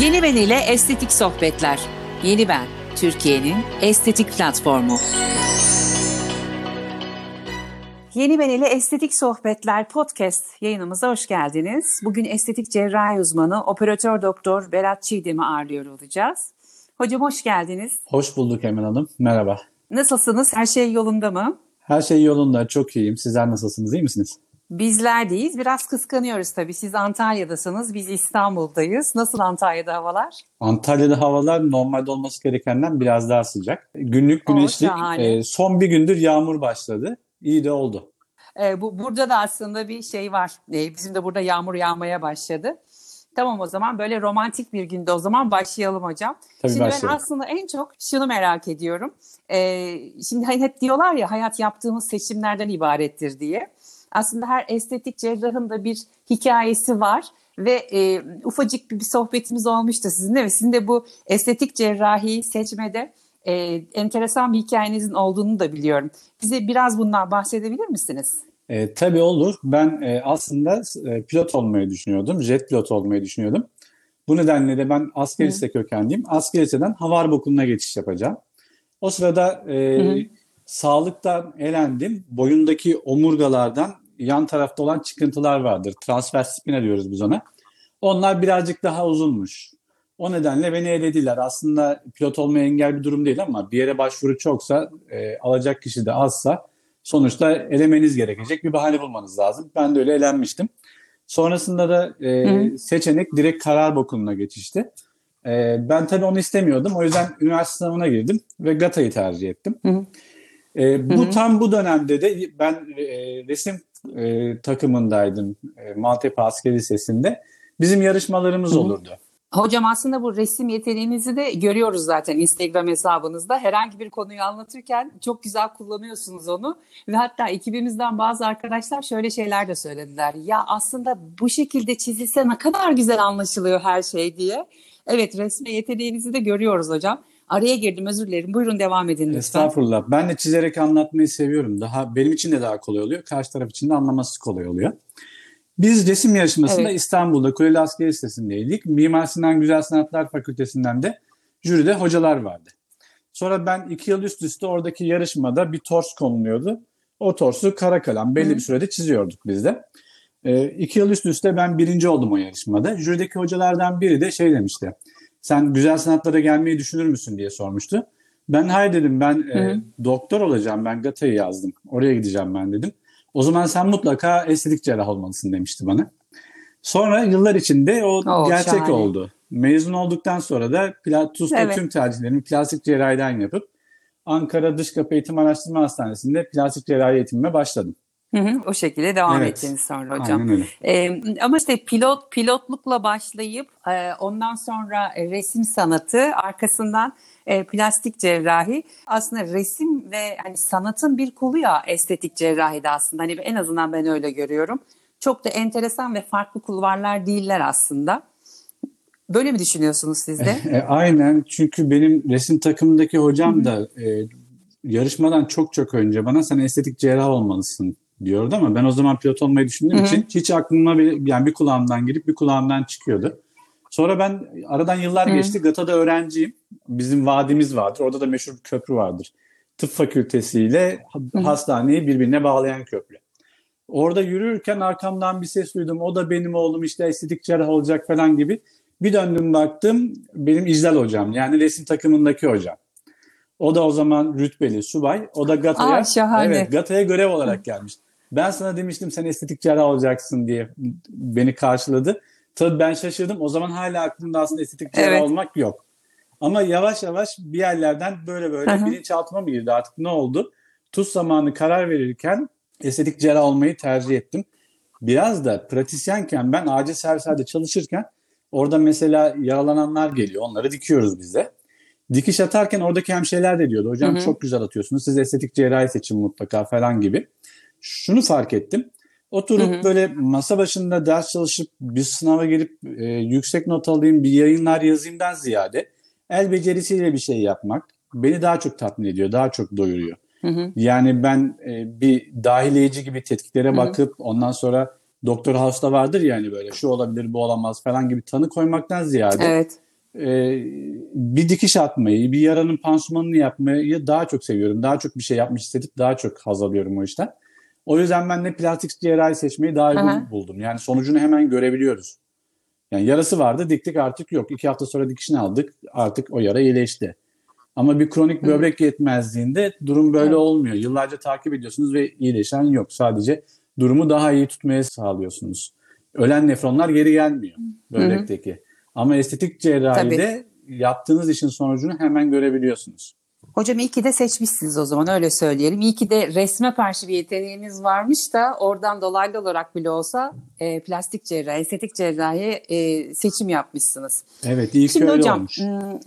Yeni Ben ile Estetik Sohbetler. Yeni Ben, Türkiye'nin estetik platformu. Yeni Ben ile Estetik Sohbetler podcast yayınımıza hoş geldiniz. Bugün estetik cerrahi uzmanı operatör doktor Berat Çiğdem'i ağırlıyor olacağız. Hocam hoş geldiniz. Hoş bulduk Emel Hanım. Merhaba. Nasılsınız? Her şey yolunda mı? Her şey yolunda. Çok iyiyim. Sizler nasılsınız? İyi misiniz? Bizler deyiz. Biraz kıskanıyoruz tabii. Siz Antalya'dasınız, biz İstanbul'dayız. Nasıl Antalya'da havalar? Antalya'da havalar normalde olması gerekenden biraz daha sıcak. Günlük güneşli. E, son bir gündür yağmur başladı. İyi de oldu. E, bu Burada da aslında bir şey var. E, bizim de burada yağmur yağmaya başladı. Tamam o zaman böyle romantik bir günde o zaman başlayalım hocam. Tabii şimdi başlayalım. ben aslında en çok şunu merak ediyorum. Ee, şimdi hep diyorlar ya hayat yaptığımız seçimlerden ibarettir diye. Aslında her estetik cerrahın da bir hikayesi var ve e, ufacık bir, bir sohbetimiz olmuştu sizinle ve sizin de bu estetik cerrahiyi seçmede e, enteresan bir hikayenizin olduğunu da biliyorum. Bize biraz bundan bahsedebilir misiniz? E, tabii olur. Ben e, aslında e, pilot olmayı düşünüyordum. Jet pilot olmayı düşünüyordum. Bu nedenle de ben asker lise kökenliyim. Asker liseden hava okuluna geçiş yapacağım. O sırada e, sağlıktan elendim. Boyundaki omurgalardan yan tarafta olan çıkıntılar vardır. Transfer spina diyoruz biz ona. Onlar birazcık daha uzunmuş. O nedenle beni elediler. Aslında pilot olmaya engel bir durum değil ama bir yere başvuru çoksa, e, alacak kişi de azsa sonuçta elemeniz gerekecek bir bahane bulmanız lazım. Ben de öyle elenmiştim. Sonrasında da e, seçenek direkt karar okuluna geçişti. E, ben tabii onu istemiyordum. O yüzden üniversite sınavına girdim ve GATA'yı tercih ettim. Hı hı. E, bu hı hı. tam bu dönemde de ben e, resim e, takımındaydım e, Maltepe Askeri Lisesi'nde. Bizim yarışmalarımız hı hı. olurdu. Hocam aslında bu resim yeteneğinizi de görüyoruz zaten Instagram hesabınızda. Herhangi bir konuyu anlatırken çok güzel kullanıyorsunuz onu. Ve hatta ekibimizden bazı arkadaşlar şöyle şeyler de söylediler. Ya aslında bu şekilde çizilse ne kadar güzel anlaşılıyor her şey diye. Evet resme yeteneğinizi de görüyoruz hocam. Araya girdim özür dilerim. Buyurun devam edin lütfen. Estağfurullah. Ben de çizerek anlatmayı seviyorum. Daha benim için de daha kolay oluyor. Karşı taraf için de anlaması kolay oluyor. Biz resim yarışmasında evet. İstanbul'da Kuleli Askeri Lisesi'ndeydik. Mimar Sinan Güzel Sanatlar Fakültesinden de jüride hocalar vardı. Sonra ben iki yıl üst üste oradaki yarışmada bir tors konuluyordu. O torsu kara kalem belli Hı. bir sürede çiziyorduk biz de. E, iki yıl üst üste ben birinci oldum o yarışmada. Jürideki hocalardan biri de şey demişti. Sen güzel sanatlara gelmeyi düşünür müsün diye sormuştu. Ben hayır dedim ben e, doktor olacağım ben GATA'yı yazdım. Oraya gideceğim ben dedim. O zaman sen mutlaka estetik cerrah olmalısın demişti bana. Sonra yıllar içinde o oh, gerçek şahane. oldu. Mezun olduktan sonra da TUS'ta evet. tüm tercihlerimi plastik cerrahiden yapıp Ankara Dış Kapı Eğitim Araştırma Hastanesi'nde plastik cerrahi eğitimime başladım. Hı hı, o şekilde devam evet. ettiniz sonra hocam. Aynen öyle. Ee, ama işte pilot pilotlukla başlayıp e, ondan sonra resim sanatı arkasından e, plastik cerrahi aslında resim ve hani sanatın bir kolu ya estetik cerrahi de aslında hani en azından ben öyle görüyorum. Çok da enteresan ve farklı kulvarlar değiller aslında. Böyle mi düşünüyorsunuz siz de? E, aynen çünkü benim resim takımındaki hocam da e, yarışmadan çok çok önce bana sen estetik cerrah olmalısın diyordu ama ben o zaman pilot olmayı düşündüğüm Hı-hı. için hiç aklıma bir, yani bir kulağımdan girip bir kulağımdan çıkıyordu. Sonra ben aradan yıllar Hı. geçti. GATA'da öğrenciyim. Bizim vadimiz vardır. Orada da meşhur bir köprü vardır. Tıp fakültesiyle Hı. hastaneyi birbirine bağlayan köprü. Orada yürürken arkamdan bir ses duydum. O da benim oğlum işte estetik cerrah olacak falan gibi. Bir döndüm baktım benim İclal hocam yani resim takımındaki hocam. O da o zaman rütbeli subay. O da GATA'ya evet, GATA'ya görev olarak gelmiş. Ben sana demiştim sen estetik cerrah olacaksın diye beni karşıladı. Tabii ben şaşırdım. O zaman hala aklımda aslında estetik cerrah evet. olmak yok. Ama yavaş yavaş bir yerlerden böyle böyle Hı-hı. bilinçaltıma mı girdi artık ne oldu? Tuz zamanı karar verirken estetik cerrah olmayı tercih ettim. Biraz da pratisyenken ben acil servislerde çalışırken orada mesela yaralananlar geliyor. Onları dikiyoruz biz de. Dikiş atarken oradaki hemşireler de diyordu. Hocam Hı-hı. çok güzel atıyorsunuz. Siz estetik cerrahi seçin mutlaka falan gibi. Şunu fark ettim. Oturup hı hı. böyle masa başında ders çalışıp bir sınava girip e, yüksek not alayım, bir yayınlar yazayımdan ziyade el becerisiyle bir şey yapmak beni daha çok tatmin ediyor, daha çok doyuruyor. Hı hı. Yani ben e, bir dahileyeci gibi tetkiklere bakıp hı hı. ondan sonra Doktor House'da vardır yani böyle şu olabilir bu olamaz falan gibi tanı koymaktan ziyade evet. e, bir dikiş atmayı, bir yaranın pansumanını yapmayı daha çok seviyorum. Daha çok bir şey yapmış hissedip daha çok haz alıyorum o işten. O yüzden ben de plastik cerrahi seçmeyi daha uygun Aha. buldum. Yani sonucunu hemen görebiliyoruz. Yani yarası vardı diktik artık yok. İki hafta sonra dikişini aldık artık o yara iyileşti. Ama bir kronik böbrek yetmezliğinde durum böyle evet. olmuyor. Yıllarca takip ediyorsunuz ve iyileşen yok. Sadece durumu daha iyi tutmaya sağlıyorsunuz. Ölen nefronlar geri gelmiyor böbrekteki. Hı. Ama estetik cerrahide Tabii. yaptığınız işin sonucunu hemen görebiliyorsunuz. Hocam iyi ki de seçmişsiniz o zaman öyle söyleyelim. İyi ki de resme karşı bir yeteneğiniz varmış da oradan dolaylı olarak bile olsa e, plastik cerrahi, estetik cerrahi e, seçim yapmışsınız. Evet iyi ki Şimdi öyle hocam, olmuş.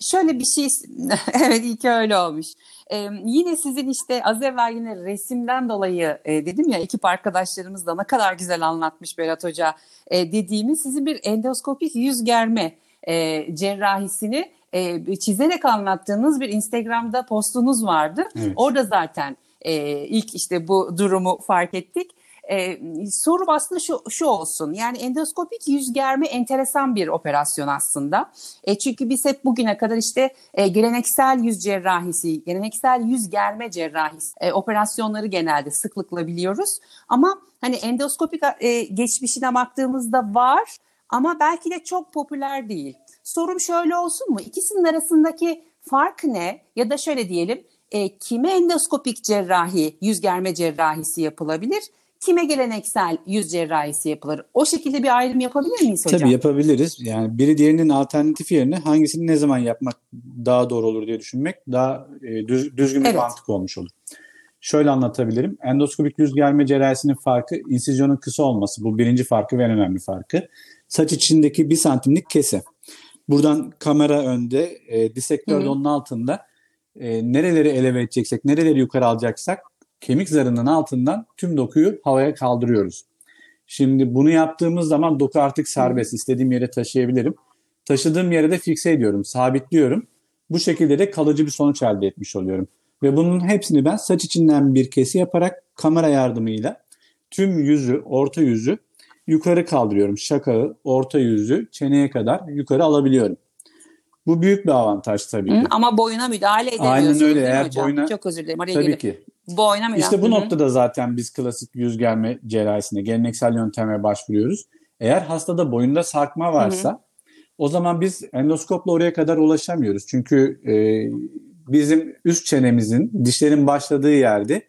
Şöyle bir şey, evet iyi ki öyle olmuş. Ee, yine sizin işte az evvel yine resimden dolayı e, dedim ya ekip arkadaşlarımız da ne kadar güzel anlatmış Berat Hoca e, dediğimiz sizin bir endoskopik yüz germe e, cerrahisini e, çizerek anlattığınız bir Instagram'da postunuz vardı. Evet. Orada zaten e, ilk işte bu durumu fark ettik. Ee, sorum aslında şu, şu olsun. Yani endoskopik yüz germe enteresan bir operasyon aslında. E, çünkü biz hep bugüne kadar işte e, geleneksel yüz cerrahisi, geleneksel yüz germe cerrahisi e, operasyonları genelde sıklıkla biliyoruz. Ama hani endoskopik e, geçmişine baktığımızda var ama belki de çok popüler değil. Sorum şöyle olsun mu? İkisinin arasındaki fark ne? Ya da şöyle diyelim, e, kime endoskopik cerrahi, yüz germe cerrahisi yapılabilir? Kime geleneksel yüz cerrahisi yapılır? O şekilde bir ayrım yapabilir miyiz hocam? Tabii yapabiliriz. Yani biri diğerinin alternatifi yerine hangisini ne zaman yapmak daha doğru olur diye düşünmek daha e, düz, düzgün bir evet. mantık olmuş olur. Şöyle anlatabilirim. Endoskopik yüz germe cerrahisinin farkı insizyonun kısa olması. Bu birinci farkı ve en önemli farkı. Saç içindeki bir santimlik kese. Buradan kamera önde, e, disektör de onun altında. E, nereleri eleve edeceksek, nereleri yukarı alacaksak kemik zarının altından tüm dokuyu havaya kaldırıyoruz. Şimdi bunu yaptığımız zaman doku artık serbest. istediğim yere taşıyabilirim. Taşıdığım yere de fikse ediyorum, sabitliyorum. Bu şekilde de kalıcı bir sonuç elde etmiş oluyorum. Ve bunun hepsini ben saç içinden bir kesi yaparak kamera yardımıyla tüm yüzü, orta yüzü yukarı kaldırıyorum. Şakağı, orta yüzü, çeneye kadar yukarı alabiliyorum. Bu büyük bir avantaj tabii ki. Hı, ama boyuna müdahale edemiyorsunuz Aynen öyle. Eğer hocam? boyuna, Çok özür dilerim. Oraya tabii gelip. ki. Boyuna müdahale. İşte bu Hı-hı. noktada zaten biz klasik yüz germe cerrahisine geleneksel yönteme başvuruyoruz. Eğer hastada boyunda sarkma varsa Hı-hı. o zaman biz endoskopla oraya kadar ulaşamıyoruz. Çünkü e, bizim üst çenemizin dişlerin başladığı yerde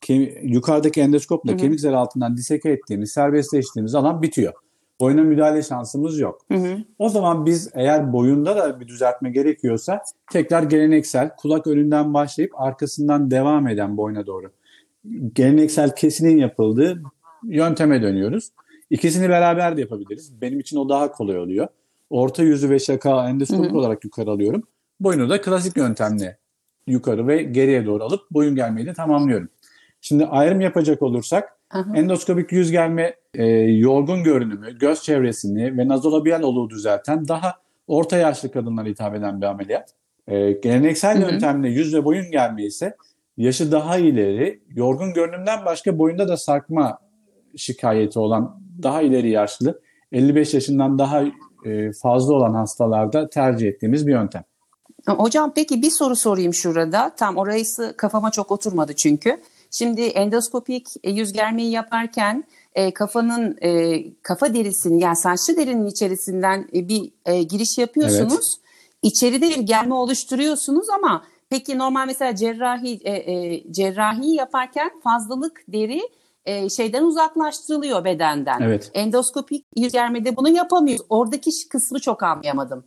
kemi, yukarıdaki endoskopla Hı-hı. kemik zarı altından diseke ettiğimiz, serbestleştiğimiz alan bitiyor. Boyuna müdahale şansımız yok. Hı hı. O zaman biz eğer boyunda da bir düzeltme gerekiyorsa tekrar geleneksel kulak önünden başlayıp arkasından devam eden boyuna doğru geleneksel kesinin yapıldığı yönteme dönüyoruz. İkisini beraber de yapabiliriz. Benim için o daha kolay oluyor. Orta yüzü ve şaka endoskopik olarak yukarı alıyorum. Boyunu da klasik yöntemle yukarı ve geriye doğru alıp boyun gelmeyi de tamamlıyorum. Şimdi ayrım yapacak olursak Aha. endoskopik yüz gelme e, yorgun görünümü, göz çevresini ve nazolabial oluğu düzelten daha orta yaşlı kadınlara hitap eden bir ameliyat. E, geleneksel hı hı. yöntemle yüz ve boyun gelme ise yaşı daha ileri, yorgun görünümden başka boyunda da sarkma şikayeti olan daha ileri yaşlı, 55 yaşından daha e, fazla olan hastalarda tercih ettiğimiz bir yöntem. Hocam peki bir soru sorayım şurada. Tam orası kafama çok oturmadı çünkü. Şimdi endoskopik e, yüz germeyi yaparken e, kafanın e, kafa derisini yani saçlı derinin içerisinden e, bir e, giriş yapıyorsunuz. Evet. İçeride bir germe oluşturuyorsunuz ama peki normal mesela cerrahi e, e, cerrahi yaparken fazlalık deri e, şeyden uzaklaştırılıyor bedenden. Evet. Endoskopik yüz germede bunu yapamıyoruz. Oradaki kısmı çok anlayamadım.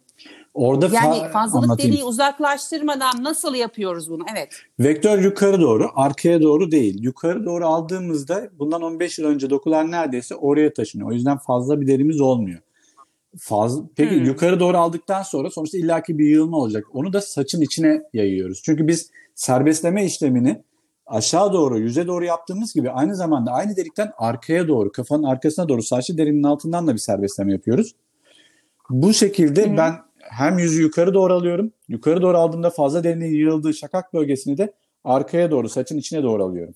Orada yani fa- fazlalık anlatayım. deliği uzaklaştırmadan nasıl yapıyoruz bunu? Evet. Vektör yukarı doğru, arkaya doğru değil. Yukarı doğru aldığımızda bundan 15 yıl önce dokular neredeyse oraya taşınıyor. O yüzden fazla bir derimiz olmuyor. Fazla, peki hmm. yukarı doğru aldıktan sonra sonuçta illaki bir yığılma olacak. Onu da saçın içine yayıyoruz. Çünkü biz serbestleme işlemini aşağı doğru, yüze doğru yaptığımız gibi aynı zamanda aynı delikten arkaya doğru, kafanın arkasına doğru saçlı derinin altından da bir serbestleme yapıyoruz. Bu şekilde hmm. ben hem yüzü yukarı doğru alıyorum. Yukarı doğru aldığımda fazla derinin yığıldığı şakak bölgesini de arkaya doğru saçın içine doğru alıyorum.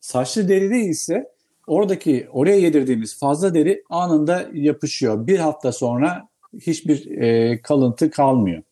Saçlı deride ise oradaki oraya yedirdiğimiz fazla deri anında yapışıyor. Bir hafta sonra hiçbir e, kalıntı kalmıyor.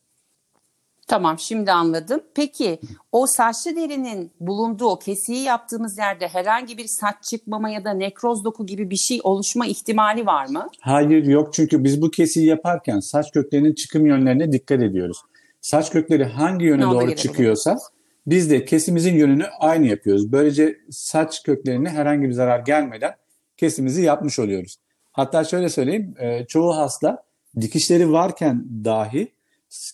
Tamam şimdi anladım. Peki o saçlı derinin bulunduğu o kesiyi yaptığımız yerde herhangi bir saç çıkmama ya da nekroz doku gibi bir şey oluşma ihtimali var mı? Hayır yok çünkü biz bu kesiyi yaparken saç köklerinin çıkım yönlerine dikkat ediyoruz. Saç kökleri hangi yöne Ona doğru çıkıyorsa biz de kesimizin yönünü aynı yapıyoruz. Böylece saç köklerine herhangi bir zarar gelmeden kesimizi yapmış oluyoruz. Hatta şöyle söyleyeyim e, çoğu hasta dikişleri varken dahi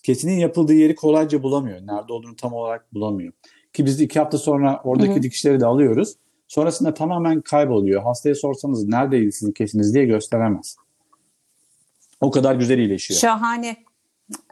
kesinin yapıldığı yeri kolayca bulamıyor. Nerede olduğunu tam olarak bulamıyor. Ki biz iki hafta sonra oradaki hı hı. dikişleri de alıyoruz. Sonrasında tamamen kayboluyor. Hastaya sorsanız neredeydi sizin kesiniz diye gösteremez. O kadar güzel iyileşiyor. Şahane.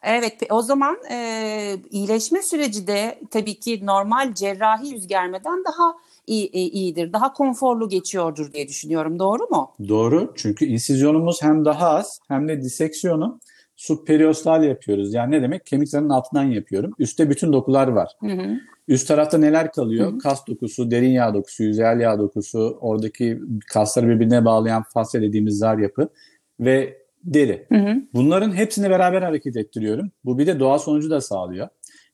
Evet o zaman e, iyileşme süreci de tabii ki normal cerrahi yüz germeden daha iyi, iyidir. Daha konforlu geçiyordur diye düşünüyorum. Doğru mu? Doğru. Çünkü insizyonumuz hem daha az hem de diseksiyonu subperiostal yapıyoruz. Yani ne demek? Kemiklerin altından yapıyorum. Üste bütün dokular var. Hı hı. Üst tarafta neler kalıyor? Hı hı. Kas dokusu, derin yağ dokusu, yüzeyel yağ dokusu, oradaki kasları birbirine bağlayan fasya dediğimiz zar yapı ve deri. Hı hı. Bunların hepsini beraber hareket ettiriyorum. Bu bir de doğal sonucu da sağlıyor.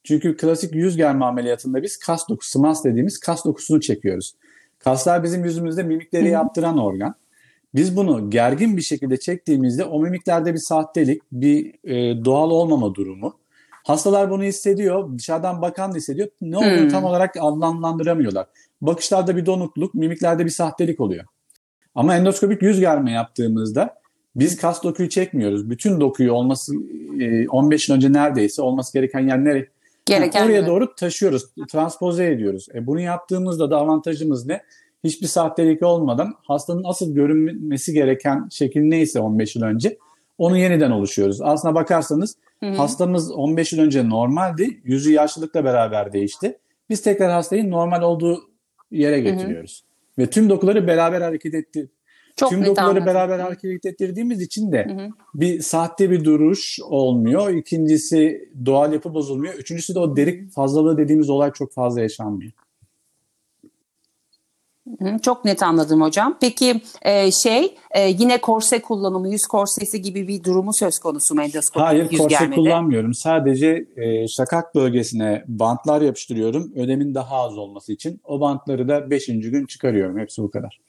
Çünkü klasik yüz germe ameliyatında biz kas dokusu, mas dediğimiz kas dokusunu çekiyoruz. Kaslar bizim yüzümüzde mimikleri hı hı. yaptıran organ. Biz bunu gergin bir şekilde çektiğimizde o mimiklerde bir sahtelik, bir e, doğal olmama durumu. Hastalar bunu hissediyor, dışarıdan bakan da hissediyor. Ne olduğunu hmm. tam olarak anlamlandıramıyorlar. Bakışlarda bir donukluk, mimiklerde bir sahtelik oluyor. Ama endoskopik yüz germe yaptığımızda biz kas dokuyu çekmiyoruz. Bütün dokuyu olması e, 15 yıl önce neredeyse olması gereken yer nereye? Gereken yani oraya doğru taşıyoruz, transpoze ediyoruz. E bunu yaptığımızda da avantajımız ne? Hiçbir sahtelik olmadan hastanın asıl görünmesi gereken şekil neyse 15 yıl önce onu yeniden oluşuyoruz. Aslına bakarsanız Hı-hı. hastamız 15 yıl önce normaldi. Yüzü yaşlılıkla beraber değişti. Biz tekrar hastayı normal olduğu yere getiriyoruz. Hı-hı. Ve tüm dokuları beraber hareket etti. Çok tüm dokuları anladım. beraber hareket ettirdiğimiz için de Hı-hı. bir sahte bir duruş olmuyor. İkincisi doğal yapı bozulmuyor. Üçüncüsü de o derik fazlalığı dediğimiz olay çok fazla yaşanmıyor. Çok net anladım hocam. Peki e, şey e, yine korse kullanımı, yüz korsesi gibi bir durumu söz konusu mu endoskopik Hayır yüz korse germede? kullanmıyorum. Sadece e, şakak bölgesine bantlar yapıştırıyorum. Ödemin daha az olması için. O bantları da 5. gün çıkarıyorum. Hepsi bu kadar.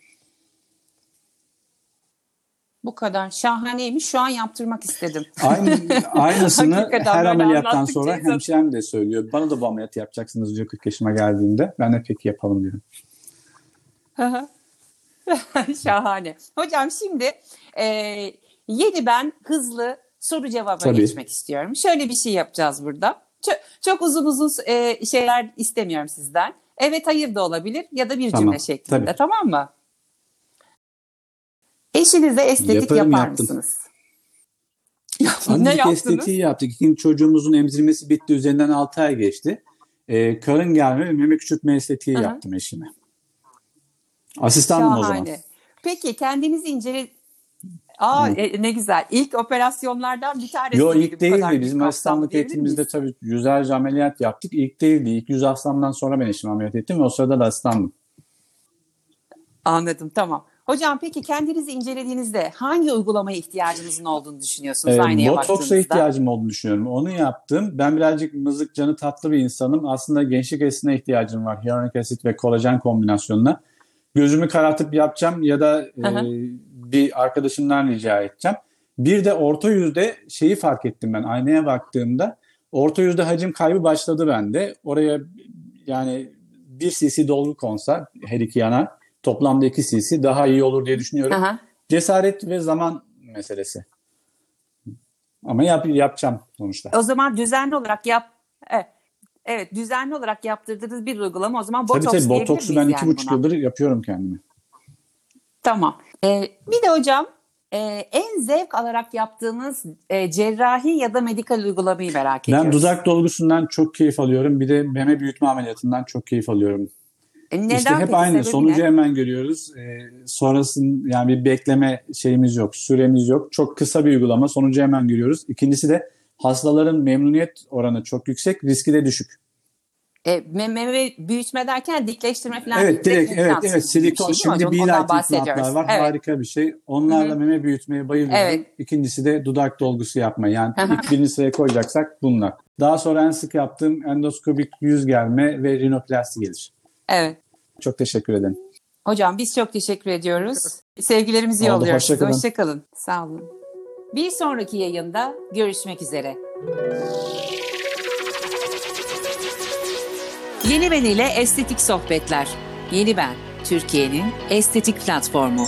Bu kadar şahaneymiş. Şu an yaptırmak istedim. Aynı, aynısını her ameliyattan sonra hemşirem de söylüyor. Bana da bu ameliyatı yapacaksınız diyor 40 yaşıma geldiğinde. Ben de peki yapalım diyorum. Şahane. Hocam şimdi e, yeni ben hızlı soru cevaba Tabii. geçmek istiyorum. Şöyle bir şey yapacağız burada. Çok, çok uzun uzun e, şeyler istemiyorum sizden. Evet hayır da olabilir ya da bir tamam. cümle şeklinde Tabii. tamam mı? Eşinize estetik Yaparım, yapar yaptım. mısınız? ne yaptınız? estetiği yaptık. İkinci çocuğumuzun emzirmesi bitti. Üzerinden 6 ay geçti. Ee, karın gelme ve meme küçültme estetiği Aha. yaptım eşime. Asistanım o zaman. Peki kendinizi incele... Aa e, ne güzel. İlk operasyonlardan bir tanesi. Yok ilk değildi. Bizim asistanlık eğitimimizde tabii yüzlerce ameliyat yaptık. İlk değildi. İlk yüz hastamdan sonra ben eşim ameliyat ettim ve o sırada da asistandım. Anladım tamam. Hocam peki kendinizi incelediğinizde hangi uygulamaya ihtiyacınızın olduğunu düşünüyorsunuz ee, aynaya? Botoks'a ihtiyacım olduğunu düşünüyorum. Onu yaptım. Ben birazcık mızık canı tatlı bir insanım. Aslında gençlik esine ihtiyacım var. Hyaluronik asit ve kolajen kombinasyonuna gözümü karartıp yapacağım ya da e, bir arkadaşımdan rica edeceğim. Bir de orta yüzde şeyi fark ettim ben aynaya baktığımda. Orta yüzde hacim kaybı başladı bende. Oraya yani bir cc dolgu konsa her iki yana toplamda iki cc daha iyi olur diye düşünüyorum. Aha. Cesaret ve zaman meselesi. Ama yap, yapacağım sonuçta. O zaman düzenli olarak yap. Evet. Düzenli olarak yaptırdığınız bir uygulama o zaman botoks tabii, tabii, botoksu ben iki buçuk yıldır yapıyorum kendimi. Tamam. Ee, bir de hocam e, en zevk alarak yaptığınız e, cerrahi ya da medikal uygulamayı merak ediyorum. Ben dudak dolgusundan çok keyif alıyorum. Bir de meme büyütme ameliyatından çok keyif alıyorum. E neden işte hep aynı. Sonucu ne? hemen görüyoruz. Ee, sonrasın yani bir bekleme şeyimiz yok, süremiz yok. Çok kısa bir uygulama. Sonucu hemen görüyoruz. İkincisi de hastaların memnuniyet oranı çok yüksek, riski de düşük. E, meme büyütme derken dikleştirme falan Evet direkt evet evet silikon şey, şimdi Bilight implantlar var evet. harika bir şey. Onlarla Hı-hı. meme büyütmeye bayılıyorum. Evet. İkincisi de dudak dolgusu yapma yani ilk birinci sıraya koyacaksak bunlar. Daha sonra en sık yaptığım endoskopik yüz germe ve rinoplasti gelir. Evet. Çok teşekkür ederim. Hocam biz çok teşekkür ediyoruz. Sevgilerimizi Oldu, yolluyoruz. Hoşçakalın. Hoşçakalın. Sağ olun. Bir sonraki yayında görüşmek üzere. Yeni Ben ile Estetik Sohbetler. Yeni Ben, Türkiye'nin estetik platformu.